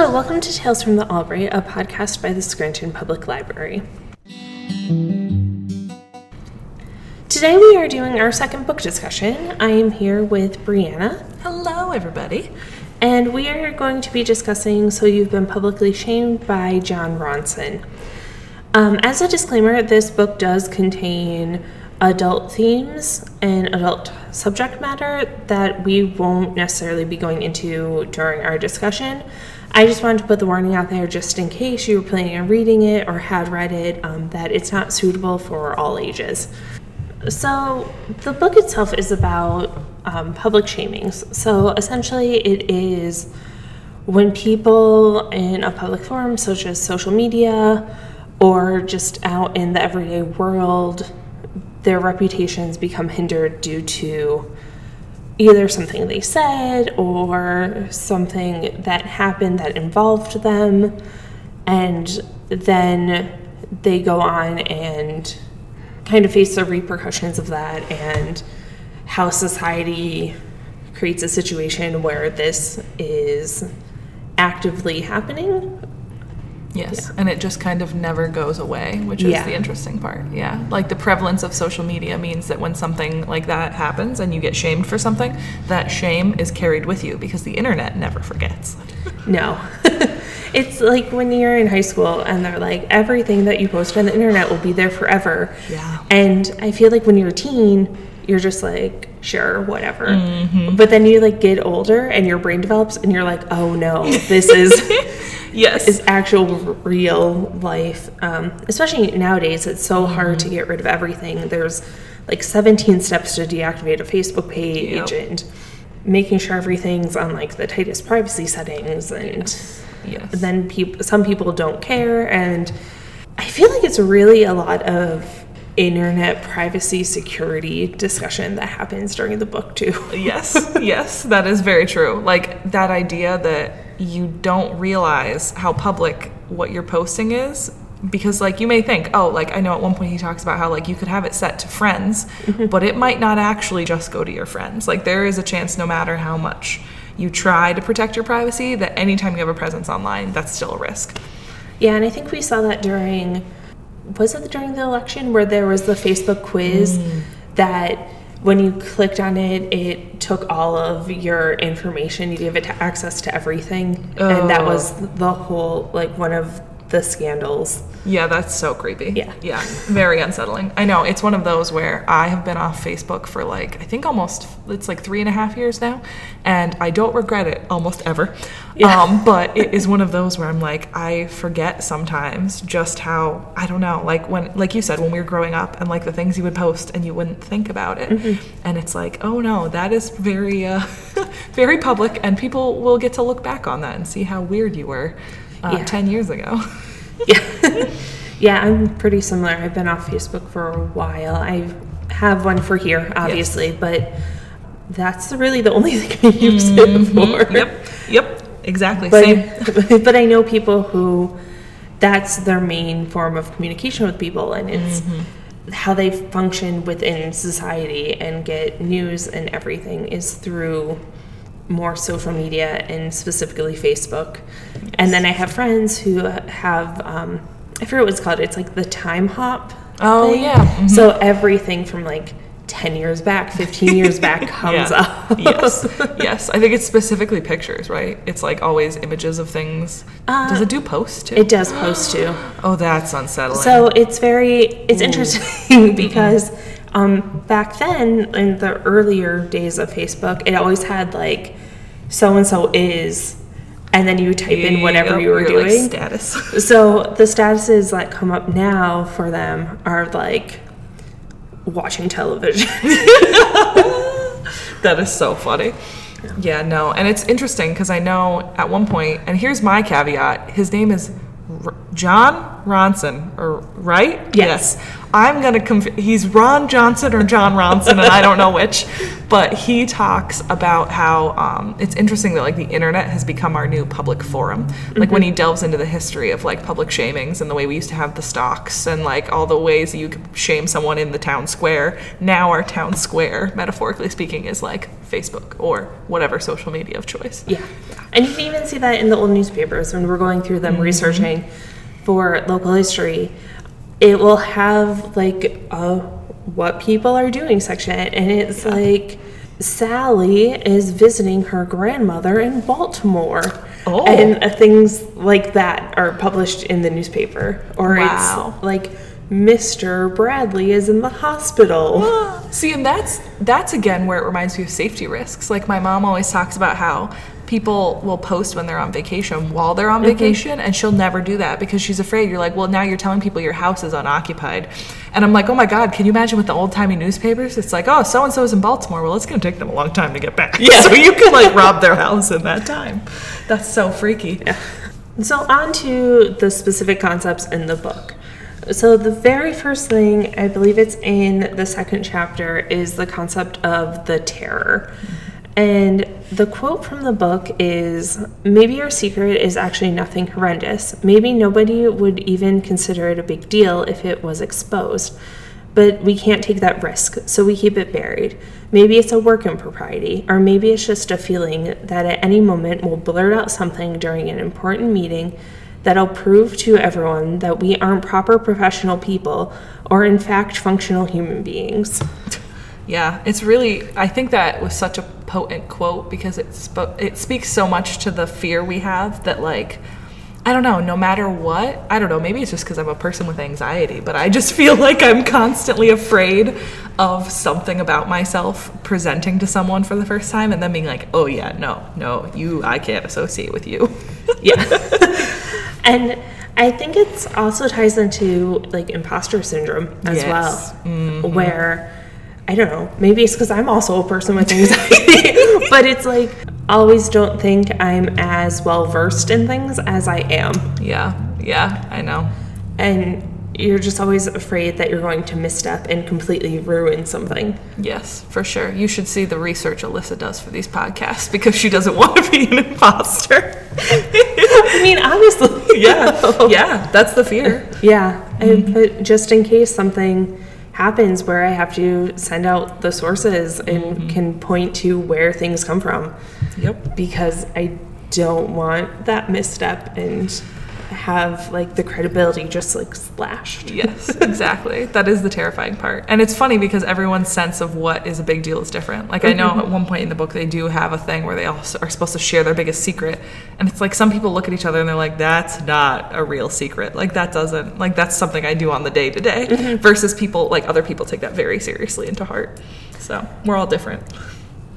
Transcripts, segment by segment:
Hello, welcome to Tales from the Albright, a podcast by the Scranton Public Library. Today we are doing our second book discussion. I am here with Brianna, Hello, everybody. and we are going to be discussing So You've Been Publicly Shamed by Jon Ronson. Um, as a disclaimer, this book does contain adult themes and adult subject matter that we won't necessarily be going into during our discussion. I just wanted to put the warning out there just in case you were planning on reading it or had read it, um, that it's not suitable for all ages. So, the book itself is about um, public shamings. So, essentially, it is when people in a public forum, such as social media or just out in the everyday world, their reputations become hindered due to either something they said or something that happened that involved them, and then they go on and kind of face the repercussions of that and how society creates a situation where this is actively happening. Yes, and it just kind of never goes away, which is Yeah. the interesting part. Yeah, like the prevalence of social media means that when something like that happens and you get shamed for something, that shame is carried with you because the internet never forgets. No. it's like when you're in high school and they're like, everything that you post on the internet will be there forever. Yeah. And I feel like when you're a teen, you're just like, sure, whatever. Mm-hmm. But then you like get older and your brain develops and you're like, oh no, this is. Yes. is actual real life. Um, especially nowadays, it's so hard to get rid of everything. There's like 17 steps to deactivate a Facebook page Yep. and making sure everything's on like the tightest privacy settings. And yes. then peop- some people don't care. And I feel like it's really a lot of internet privacy security discussion that happens during the book too. yes, yes, that is very true. Like that idea that you don't realize how public what you're posting is because like you may think, oh, like I know at one point he talks about how like you could have it set to friends, but it might not actually just go to your friends. Like there is a chance no matter how much you try to protect your privacy that anytime you have a presence online, that's still a risk. Yeah, and I think we saw that during was it during the election where there was the Facebook quiz Mm. that when you clicked on it, it took all of your information. You gave it to access to everything, and oh. that Oh. was the whole like one of the scandals. Yeah, that's so creepy. Yeah. Yeah, very unsettling. I know. It's one of those where I have been off Facebook for like, I think almost, it's like three and a half years now. And I don't regret it almost ever. Yeah. Um, but it is one of those where I'm like, I forget sometimes just how, I don't know, like when, like you said, when we were growing up and like the things you would post and you wouldn't think about it. Mm-hmm. And it's like, oh no, that is very, uh, very public and people will get to look back on that and see how weird you were uh, Yeah. 10 years ago. Yeah, yeah, I'm pretty similar. I've been off Facebook for a while. I have one for here, obviously, but that's really the only thing I use it for. Mm-hmm. Yep. Yep. Exactly. but Same. but I know people who that's their main form of communication with people, and it's Mm-hmm. how they function within society and get news and everything is through more social media and specifically Facebook. And then I have friends who have um, I forget what it's called. It's like the Timehop. Oh, thing. yeah. Mhm. So everything from like. 10 years back, 15 years back comes Yeah. up. yes. Yes. I think it's specifically pictures, right? It's like always images of things. Does it do post too? It does post to. oh, that's unsettling. So it's very it's interesting because um, back then in the earlier days of Facebook, it always had like so and so is, and then you type in whatever you were your, like, doing. status. so the statuses that come up now for them are like watching television. that is so funny. Yeah, no. And it's interesting because I know at one point, and here's my caveat his name is Jon Ronson, or right? Yes. I'm going to conf- he's Ron Johnson or Jon Ronson, and I don't know which. but he talks about how um, it's interesting that like the internet has become our new public forum. Like when he delves into the history of like public shamings and the way we used to have the stocks and like all the ways that you could shame someone in the town square. Now our town square, metaphorically speaking, is like Facebook or whatever social media of choice. Yeah. And you can even see that in the old newspapers when we're going through them researching for local history. It will have like a what people are doing section and it's like Sally is visiting her grandmother in Baltimore. Oh. And uh, things like that are published in the newspaper. Or Wow. it's like Mr. Bradley is in the hospital. See, and that's that's again where it reminds me of safety risks. Like my mom always talks about how people will post when they're on vacation while they're on mm-hmm. vacation, and she'll never do that because she's afraid. You're like, well, now you're telling people your house is unoccupied, and I'm like, oh my god, can you imagine with the old timey newspapers? It's like, oh, so and so is in Baltimore. Well, it's gonna take them a long time to get back. Yeah, so you can like rob their house in that time. That's so freaky. So, on to the specific concepts in the book. So, the very first thing, I believe it's in the second chapter, is the concept of the terror. Mm-hmm. And the quote from the book is Maybe our secret is actually nothing horrendous. Maybe nobody would even consider it a big deal if it was exposed. But we can't take that risk, so we keep it buried. Maybe it's a work impropriety, or maybe it's just a feeling that at any moment we'll blurt out something during an important meeting that'll prove to everyone that we aren't proper professional people, or in fact functional human beings. Yeah, it's really. I think that was such a potent quote because it it speaks so much to the fear we have that like. I don't know, no matter what, I don't know, maybe it's just because I'm a person with anxiety, but I just feel like I'm constantly afraid of something about myself presenting to someone for the first time and then being like, oh yeah, no, no, you, I can't associate with you. Yeah. and I think it's also ties into like imposter syndrome as Yes. well, mm-hmm. where I don't know, maybe it's because I'm also a person with anxiety, but it's like always don't think I'm as well versed in things as I am. yeah, yeah, I know. And you're just always afraid that you're going to misstep and completely ruin something. Yes, for sure. You should see the research Alyssa does for these podcasts because she doesn't want to be an imposter. I mean, obviously. yeah, yeah, that's the fear. Yeah, and but just in case something happens where I have to send out the sources and mm-hmm. can point to where things come from Yep. because I don't want that misstep and have like the credibility just like slashed. Yes, exactly. that is the terrifying part. And it's funny because everyone's sense of what is a big deal is different. Like, I know at one point in the book, they do have a thing where they all s- are supposed to share their biggest secret. And it's like some people look at each other and they're like, that's not a real secret. Like, that doesn't, like, that's something I do on the day to day. Versus people, like, other people take that very seriously into heart. So, we're all different.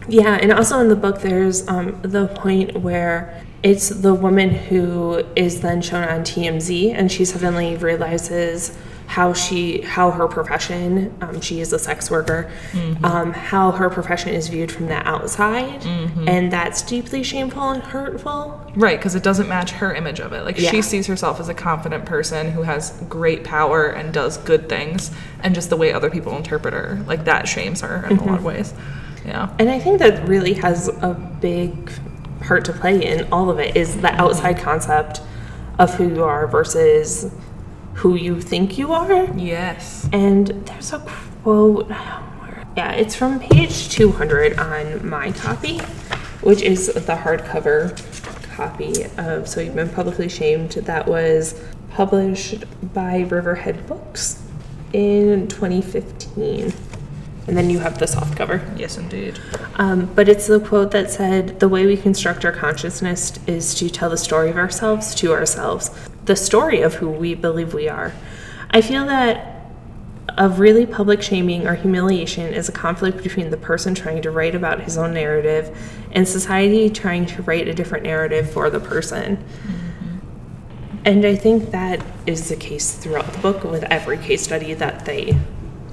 Yeah, and also in the book, there's um, the point where it's the woman who is then shown on TMZ, and she suddenly realizes how she, how her profession, um, she is a sex worker, um, how her profession is viewed from the outside, and that's deeply shameful and hurtful. Right, because it doesn't match her image of it. Like Yeah. she sees herself as a confident person who has great power and does good things, and just the way other people interpret her, like that shames her in a lot of ways. Yeah. And I think that really has a big part to play in all of it is the outside concept of who you are versus who you think you are. Yes. And there's a quote. Yeah, it's from page 200 on my copy, which is the hardcover copy of So You've Been Publicly Shamed that was published by Riverhead Books in 2015. And then you have the soft cover. Yes, indeed. Um, but it's the quote that said, The way we construct our consciousness is to tell the story of ourselves to ourselves, the story of who we believe we are. I feel that of really public shaming or humiliation is a conflict between the person trying to write about his own narrative and society trying to write a different narrative for the person. And I think that is the case throughout the book with every case study that they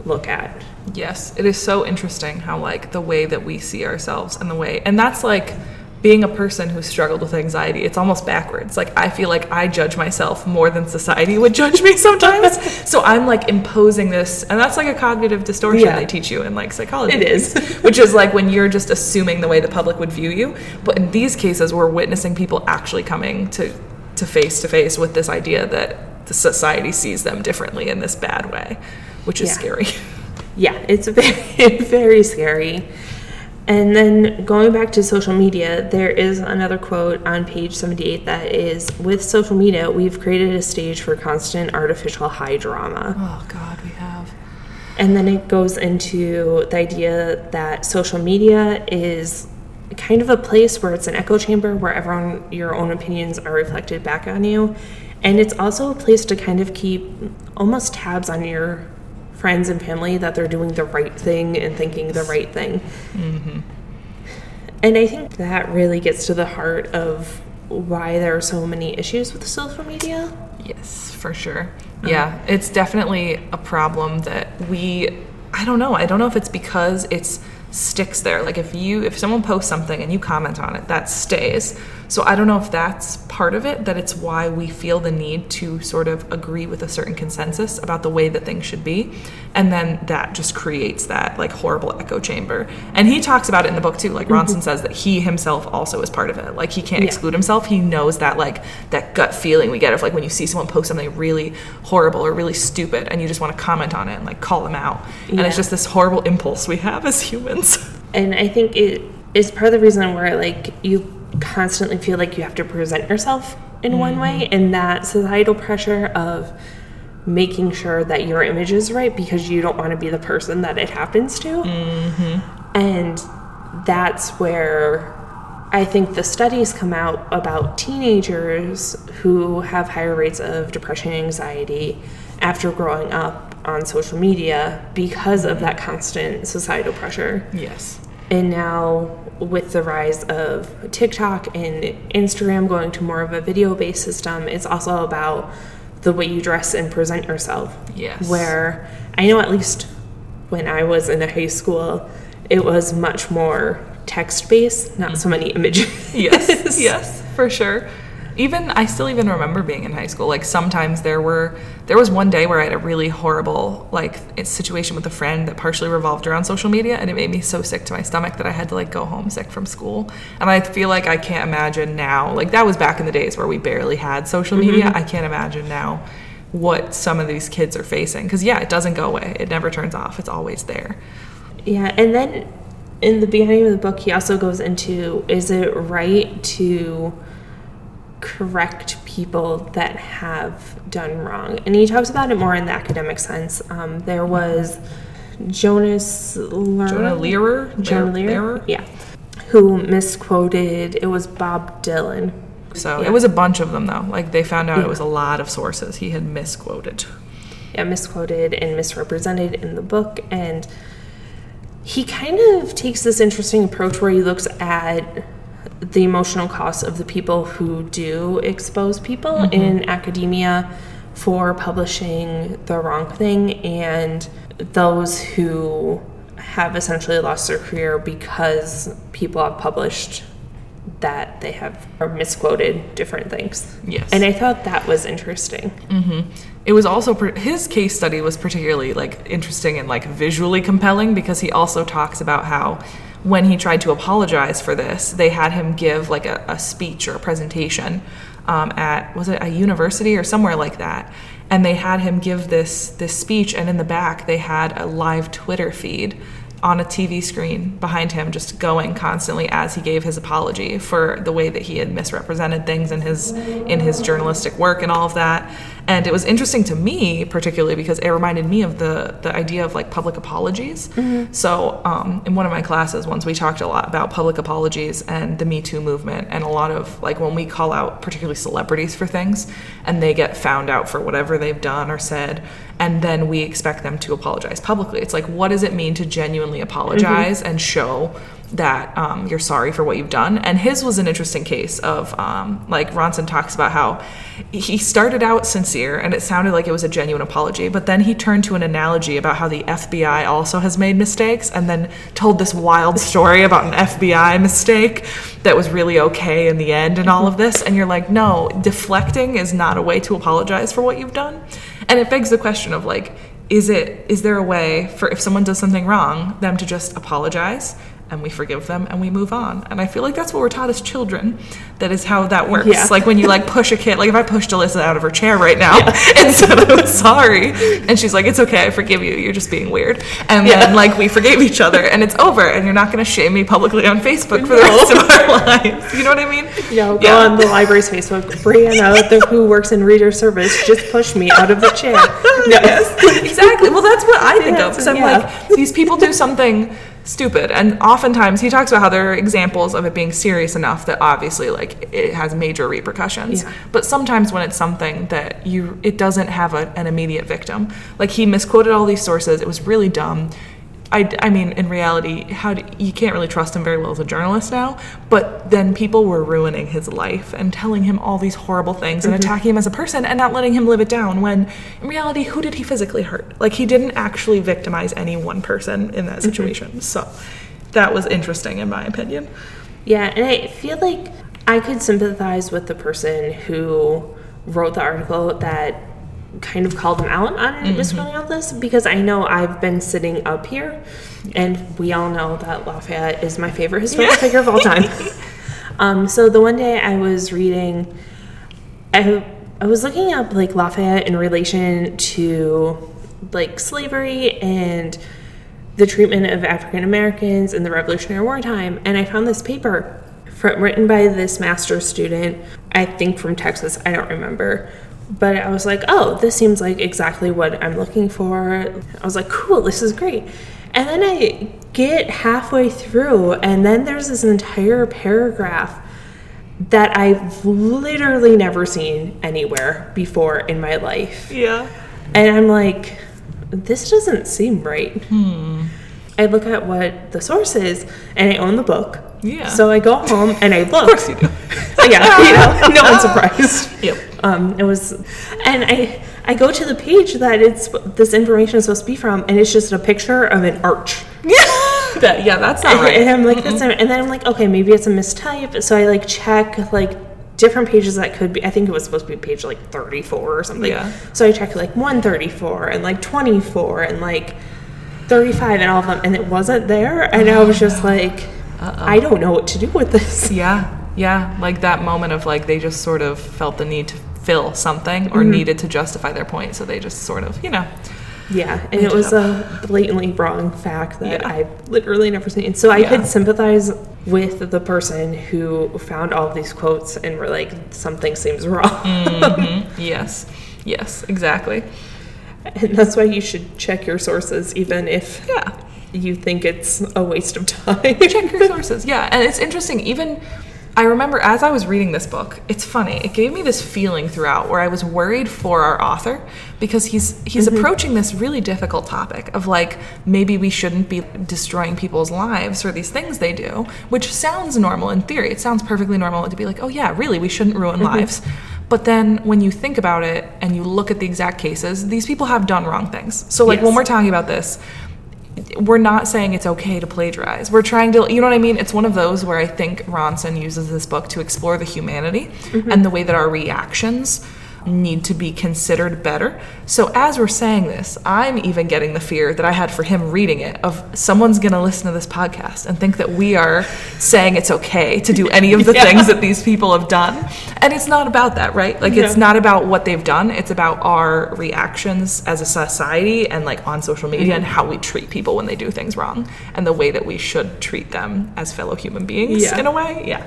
look at. Yes, it is so interesting how like the way that we see ourselves and the way and that's like being a person who struggled with anxiety, it's almost backwards. Like I feel like I judge myself more than society would judge me sometimes. so I'm like imposing this, and that's like a cognitive distortion Yeah. they teach you in like psychology. It is. which is like when you're just assuming the way the public would view you. But in these cases, we're witnessing people actually coming to to face to face with this idea that the society sees them differently in this bad way, which is Yeah. scary. Yeah, it's very, very scary. And then going back to social media, there is another quote on page 78 that is With social media, we've created a stage for constant artificial high drama. Oh God, we have. And then it goes into the idea that social media is kind of a place where it's an echo chamber where everyone, your own opinions are reflected back on you. And it's also a place to kind of keep almost tabs on your friends and family that they're doing the right thing and thinking the right thing. Mm-hmm. And I think that really gets to the heart of why there are so many issues with social media. Yes, for sure. Um, yeah, it's definitely a problem that we I don't know. I don't know if it's because it's sticks there. Like if you if someone posts something and you comment on it, that stays. So I don't know if that's part of it that it's why we feel the need to sort of agree with a certain consensus about the way that things should be. And then that just creates that like horrible echo chamber. And he talks about it in the book too. Like mm-hmm. Ronson says that he himself also is part of it. Like he can't Yeah. exclude himself. He knows that like that gut feeling we get of like when you see someone post something really horrible or really stupid and you just want to comment on it and like call them out. And it's just this horrible impulse we have as humans. And I think it is part of the reason where like you constantly feel like you have to present yourself in one way mm-hmm. and that societal pressure of making sure that your image is right because you don't want to be the person that it happens to. Mm-hmm. And that's where I think the studies come out about teenagers who have higher rates of depression and anxiety after growing up on social media because of that constant societal pressure. yes. And now, with the rise of TikTok and Instagram going to more of a video based system, it's also about the way you dress and present yourself. Yes. Where I know at least when I was in a high school, it was much more text based, not so mm-hmm. many images. Yes. yes, for sure. Even I still even remember being in high school. Like sometimes there were there was one day where I had a really horrible like situation with a friend that partially revolved around social media and it made me so sick to my stomach that I had to like go home sick from school. And I feel like I can't imagine now. Like that was back in the days where we barely had social mm-hmm. media. I can't imagine now what some of these kids are facing cuz yeah, it doesn't go away. It never turns off. It's always there. Yeah, and then in the beginning of the book, he also goes into is it right to correct people that have done wrong? And he talks about it more in the academic sense. Um, there was Jonas Lear- Jonah Learer? Jonah Lear- Lear, Learer? yeah, who misquoted. It was Bob Dylan. So Yeah. it was a bunch of them though. Like they found out Yeah. it was a lot of sources he had misquoted. yeah, misquoted and misrepresented in the book. And he kind of takes this interesting approach where he looks at the emotional costs of the people who do expose people mm-hmm. in academia for publishing the wrong thing and those who have essentially lost their career because people have published that they have or misquoted different things. Yes. And I thought that was interesting. Mm-hmm. It was also his case study was particularly like interesting and like visually compelling because he also talks about how when he tried to apologize for this, they had him give like a, a speech or a presentation um, at was it a university or somewhere like that, and they had him give this this speech, and in the back they had a live Twitter feed on a TV screen behind him, just going constantly as he gave his apology for the way that he had misrepresented things in his in his journalistic work and all of that. And it was interesting to me, particularly because it reminded me of the the idea of like public apologies. So um, in one of my classes, once we talked a lot about public apologies and the Me Too movement, and a lot of like when we call out particularly celebrities for things, and they get found out for whatever they've done or said, and then we expect them to apologize publicly. It's like, what does it mean to genuinely apologize and show that um, you're sorry for what you've done. And his was an interesting case of um, like Ronson talks about how he started out sincere and it sounded like it was a genuine apology, but then he turned to an analogy about how the FBI also has made mistakes and then told this wild story about an FBI mistake that was really okay in the end and all of this. And you're like, no, deflecting is not a way to apologize for what you've done. And it begs the question of like, is it is there a way for if someone does something wrong them to just apologize and we forgive them and we move on. And I feel like that's what we're taught as children. That is how that works. Yeah. Like when you like push a kid, like if I pushed Alyssa out of her chair right now and said I was sorry, and she's like, "It's okay, I forgive you. You're just being weird." And then like we forgave each other, and it's over. And you're not going to shame me publicly on Facebook for the rest of our lives. You know what I mean? Yeah, go Yeah. on the library's Facebook. Brianna, the, who works in reader service, just pushed me out of the chair. No. exactly. Well, that's what I think of because I'm Yeah. like, these people do something stupid, and oftentimes he talks about how there are examples of it being serious enough that obviously like it has major repercussions. Yeah. But sometimes when it's something that you, it doesn't have a, an immediate victim. Like he misquoted all these sources. It was really dumb. I, I mean, in reality, how do, you can't really trust him very well as a journalist now. But then people were ruining his life and telling him all these horrible things and mm-hmm. attacking him as a person and not letting him live it down. When in reality, who did he physically hurt? Like he didn't actually victimize any one person in that mm-hmm. situation. So that was interesting, in my opinion. Yeah, and I feel like I could sympathize with the person who wrote the article that kind of called him out on misquoting all this because I know I've been sitting up here and we all know that Lafayette is my favorite historical figure of all time. um, so the one day I was reading, I, I was looking up like Lafayette in relation to like slavery and the treatment of African Americans in the Revolutionary War time, and I found this paper fr written by this master's student, I think from Texas, I don't remember. But I was like, oh, this seems like exactly what I'm looking for. I was like, cool, this is great. And then I get halfway through, and then there's this entire paragraph that I've literally never seen anywhere before in my life. Yeah. And I'm like, this doesn't seem right. Hmm. I look at what the source is, and I own the book. Yeah. So I go home and I look. Of course you do. yeah, you know, no one's surprised. Yep. Um, it was, and I I go to the page that it's this information is supposed to be from, and it's just a picture of an arch. That, yeah, that's not right. And right. I'm like, that's not, and then I'm like, okay, maybe it's a mistype. So I like check like different pages that could be. I think it was supposed to be page like 34 or something. Yeah. So I checked like 134 and like 24 and like 35 and all of them, and it wasn't there. And I was just like, I don't know what to do with this. Yeah, yeah, like that moment of like they just sort of felt the need to fill something or mm-hmm. needed to justify their point, so they just sort of, you know, Yeah, and it was a blatantly wrong fact that Yeah. I've literally never seen. So I Yeah. could sympathize with the person who found all these quotes and were like, something seems wrong. Mm-hmm. yes, yes, exactly. And that's why you should check your sources, even if Yeah, you think it's a waste of time. check your sources. Yeah, and it's interesting. Even I remember as I was reading this book, it's funny. It gave me this feeling throughout where I was worried for our author because he's he's mm-hmm. approaching this really difficult topic of like maybe we shouldn't be destroying people's lives for these things they do, which sounds normal in theory. It sounds perfectly normal to be like, oh yeah, really, we shouldn't ruin mm-hmm. lives. But then when you think about it and you look at the exact cases, these people have done wrong things. So like when we're talking about this, we're not saying it's okay to plagiarize. We're trying to, you know what I mean? It's one of those where I think Ronson uses this book to explore the humanity mm-hmm. and the way that our reactions need to be considered better. So as we're saying this, I'm even getting the fear that I had for him reading it of someone's going to listen to this podcast and think that we are saying it's okay to do any of the Yeah. things that these people have done. And it's not about that, right? Like it's No. not about what they've done. It's about our reactions as a society and like on social media mm-hmm. and how we treat people when they do things wrong and the way that we should treat them as fellow human beings Yeah. in a way. Yeah.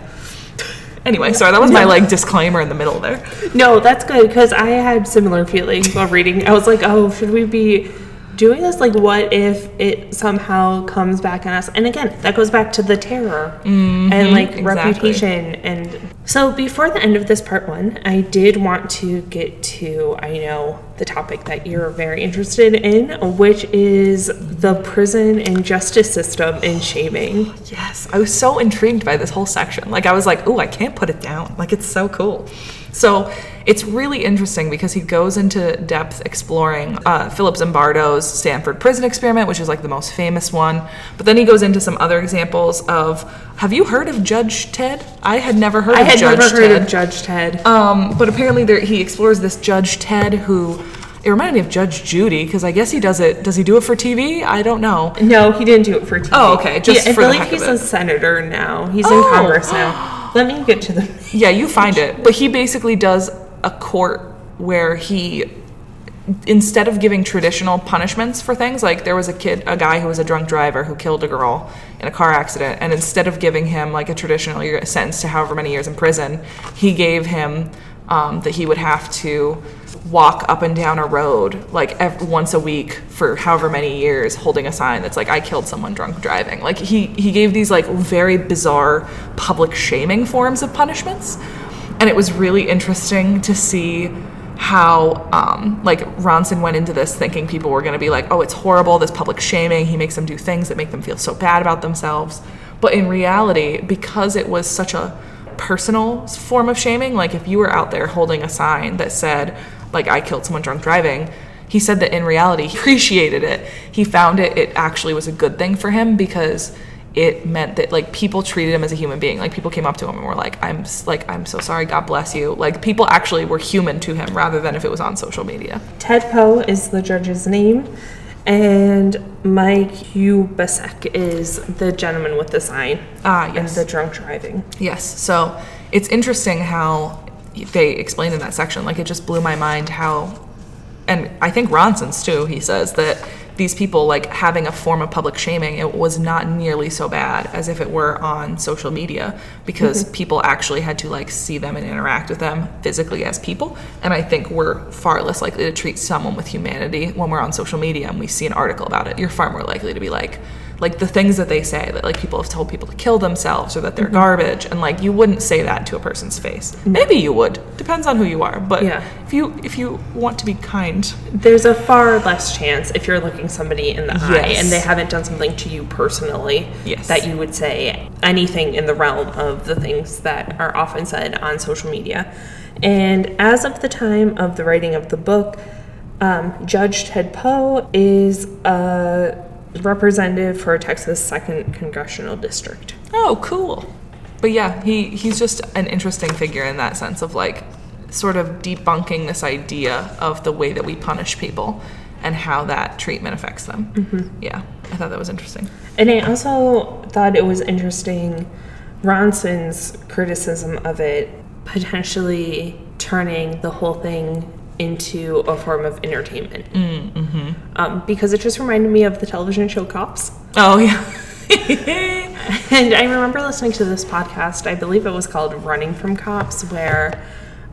Anyway, sorry, that was my like disclaimer in the middle there. no, that's good because I had similar feelings while reading. I was like, oh, should we be doing this like what if it somehow comes back on us and again that goes back to the terror and mm-hmm. like exactly. reputation and so before the end of this part one i did want to get to i know the topic that you're very interested in which is the prison and justice system and shaming Yes, I was so intrigued by this whole section. Like, I was like, oh, I can't put it down. Like, it's so cool. So, it's really interesting because he goes into depth exploring uh, Philip Zimbardo's Stanford prison experiment, which is like the most famous one. But then he goes into some other examples of have you heard of Judge Ted? I had never heard i of had Judge never heard Ted. of judge ted Um, but apparently there, he explores this Judge Ted who it reminded me of Judge Judy because I guess he does it. Does he do it for TV? I don't know. no he didn't do it for TV. Oh, okay, just He- i for the believe he's a senator now he's Oh. in congress now let me get to the Yeah, you find it. But he basically does a court where he instead of giving traditional punishments for things like there was a kid a guy who was a drunk driver who killed a girl in a car accident and instead of giving him like a traditional sentence to however many years in prison he gave him um, that he would have to walk up and down a road like ev- once a week for however many years holding a sign that's like i killed someone drunk driving. Like he he gave these like very bizarre public shaming forms of punishments and it was really interesting to see how um, like Ronson went into this thinking people were going to be like, oh, it's horrible, this public shaming. He makes them do things that make them feel so bad about themselves. But in reality, because it was such a personal form of shaming, like if you were out there holding a sign that said, like, I killed someone drunk driving, he said that in reality, he appreciated it. He found it, it actually was a good thing for him because it meant that like people treated him as a human being. Like people came up to him and were like i'm like i'm so sorry god bless you. Like people actually were human to him rather than if it was on social media. Ted Poe is the judge's name, and Mike Hubacek is the gentleman with the sign ah yes. and the drunk driving. yes. So it's interesting how they explained in that section. Like it just blew my mind how and i think ronson's too he says that these people like having a form of public shaming it was not nearly so bad as if it were on social media because mm-hmm. people actually had to like see them and interact with them physically as people. And i think we're far less likely to treat someone with humanity when we're on social media and we see an article about it. You're far more likely to be like like the things that they say that like people have told people to kill themselves or that they're garbage and like you wouldn't say that to a person's face maybe you would depends on who you are but Yeah. if you if you want to be kind There's a far less chance if you're looking somebody in the eye and they haven't done something to you personally Yes. that you would say anything in the realm of the things that are often said on social media. And as of the time of the writing of the book, um, Judge Ted Poe is a representative for Texas Second Congressional District. Oh, cool. But yeah, he he's just an interesting figure in that sense of like sort of debunking this idea of the way that we punish people and how that treatment affects them. Mm-hmm. Yeah, I thought that was interesting. And I also thought it was interesting Ronson's criticism of it potentially turning the whole thing into a form of entertainment. Mm-hmm. Um, because it just reminded me of the television show Cops. Oh yeah. And I remember listening to this podcast, I believe it was called Running from Cops, where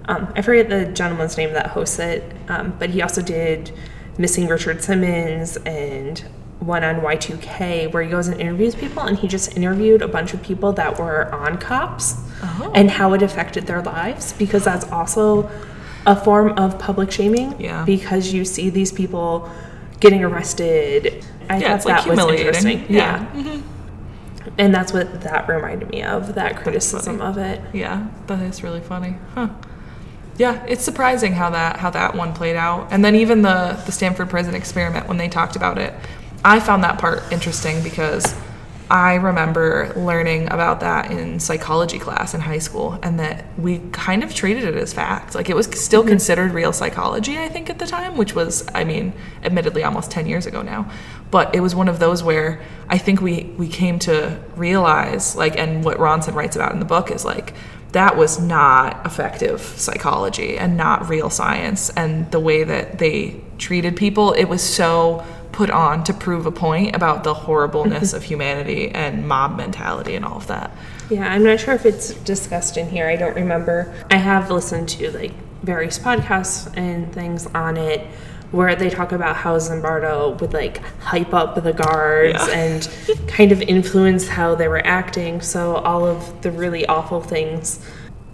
um, I forget the gentleman's name that hosts it, um, but he also did Missing Richard Simmons and one on Y2K, where he goes and interviews people, and he just interviewed a bunch of people that were on cops Oh. and how it affected their lives, because that's also a form of public shaming. Yeah. Because you see these people getting arrested. I Yeah, thought it's like was humiliating. interesting. Yeah. yeah. Mm-hmm. And that's what that reminded me of, that criticism of it. Yeah, that is really funny. Huh. Yeah, it's surprising how that how that one played out. And then even the the Stanford prison experiment when they talked about it, I found that part interesting because I remember learning about that in psychology class in high school and that we kind of treated it as fact. Like it was still mm-hmm. considered real psychology, I think at the time, which was I mean, admittedly almost 10 years ago now. But it was one of those where I think we we came to realize like and what Ronson writes about in the book is like that was not effective psychology and not real science and the way that they treated people it was so put on to prove a point about the horribleness of humanity and mob mentality and all of that Yeah, I'm not sure if it's discussed in here. I don't remember. I have listened to like various podcasts and things on it, where they talk about how Zimbardo would like hype up the guards Yeah. and kind of influence how they were acting. So all of the really awful things.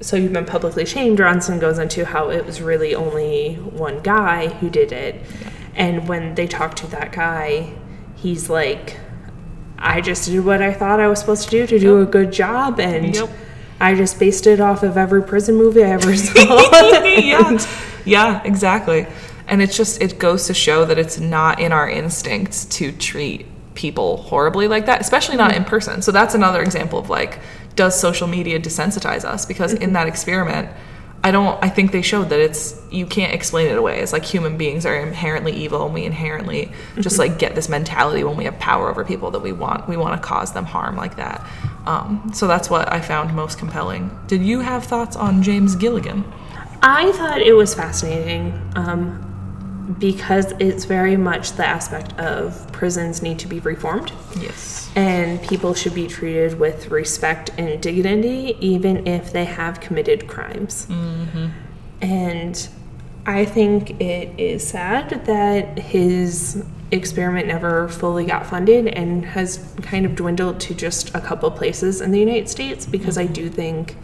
So you've been publicly shamed. Ronson goes into how it was really only one guy who did it, and when they talk to that guy, he's like, "I just did what I thought I was supposed to do to do a good job, and." Yep. I just based it off of every prison movie I ever saw. yeah, yeah, exactly. And it's just it goes to show that it's not in our instincts to treat people horribly like that, especially not mm-hmm. in person. So that's another example of like, does social media desensitize us? Because in mm-hmm. that experiment, I don't. I think they showed that it's you can't explain it away. It's like human beings are inherently evil, and we inherently just like get this mentality when we have power over people that we want we want to cause them harm like that. Um, so that's what I found most compelling. Did you have thoughts on James Gilligan? I thought it was fascinating um, because it's very much the aspect of prisons need to be reformed Yes. and people should be treated with respect and dignity even if they have committed crimes. Mm-hmm. And I think it is sad that his experiment never fully got funded and has kind of dwindled to just a couple places in the United States because I mm-hmm. do think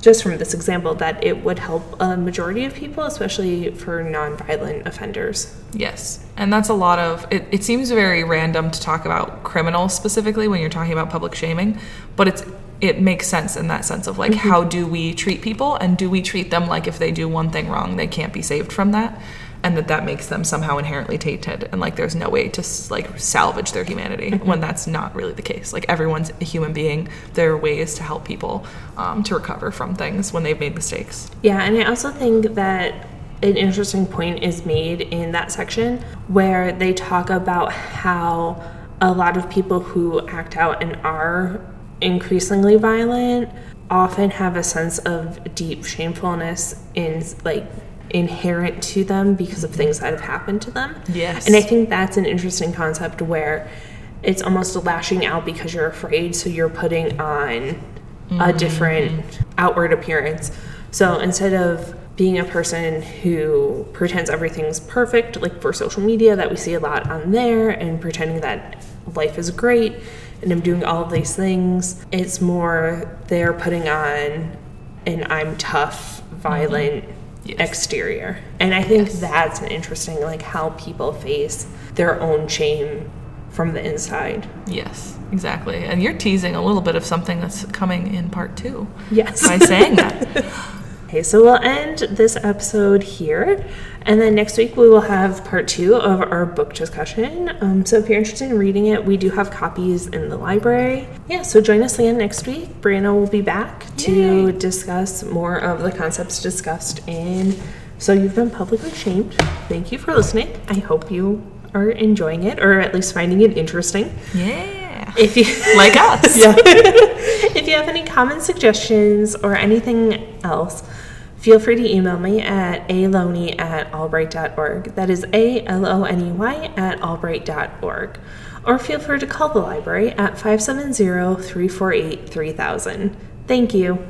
just from this example that it would help a majority of people especially for nonviolent offenders. Yes. And that's a lot of it, it seems very random to talk about criminals specifically when you're talking about public shaming, but it's it makes sense in that sense of like mm-hmm. how do we treat people and do we treat them like if they do one thing wrong they can't be saved from that and that that makes them somehow inherently tainted and like there's no way to like salvage their humanity when that's not really the case. Like everyone's a human being. There are ways to help people um, to recover from things when they've made mistakes. Yeah, and I also think that an interesting point is made in that section where they talk about how a lot of people who act out and are increasingly violent often have a sense of deep shamefulness in like inherent to them because of things that have happened to them. Yes. And I think that's an interesting concept where it's almost lashing out because you're afraid, so you're putting on a mm. different outward appearance. So instead of being a person who pretends everything's perfect, like for social media, that we see a lot on there, and pretending that life is great and I'm doing all of these things, it's more they're putting on an I'm tough, mm-hmm. violent Yes. exterior. And I think that's an interesting, like how people face their own shame from the inside. Yes, exactly. And you're teasing a little bit of something that's coming in part two Yes. by saying that. Okay, so we'll end this episode here, and then next week we will have part two of our book discussion. Um, so if you're interested in reading it, we do have copies in the library. Yeah, so join us again next week. Brianna will be back to Yay. discuss more of the concepts discussed in So You've Been Publicly Shamed. Thank you for listening. I hope you are enjoying it, or at least finding it interesting. Yeah. If you Like us. yeah. if you have any comments, suggestions, or anything else, feel free to email me at aloney at albright.org. That is A L O N E Y at albright.org. Or feel free to call the library at 570 348 3000. Thank you.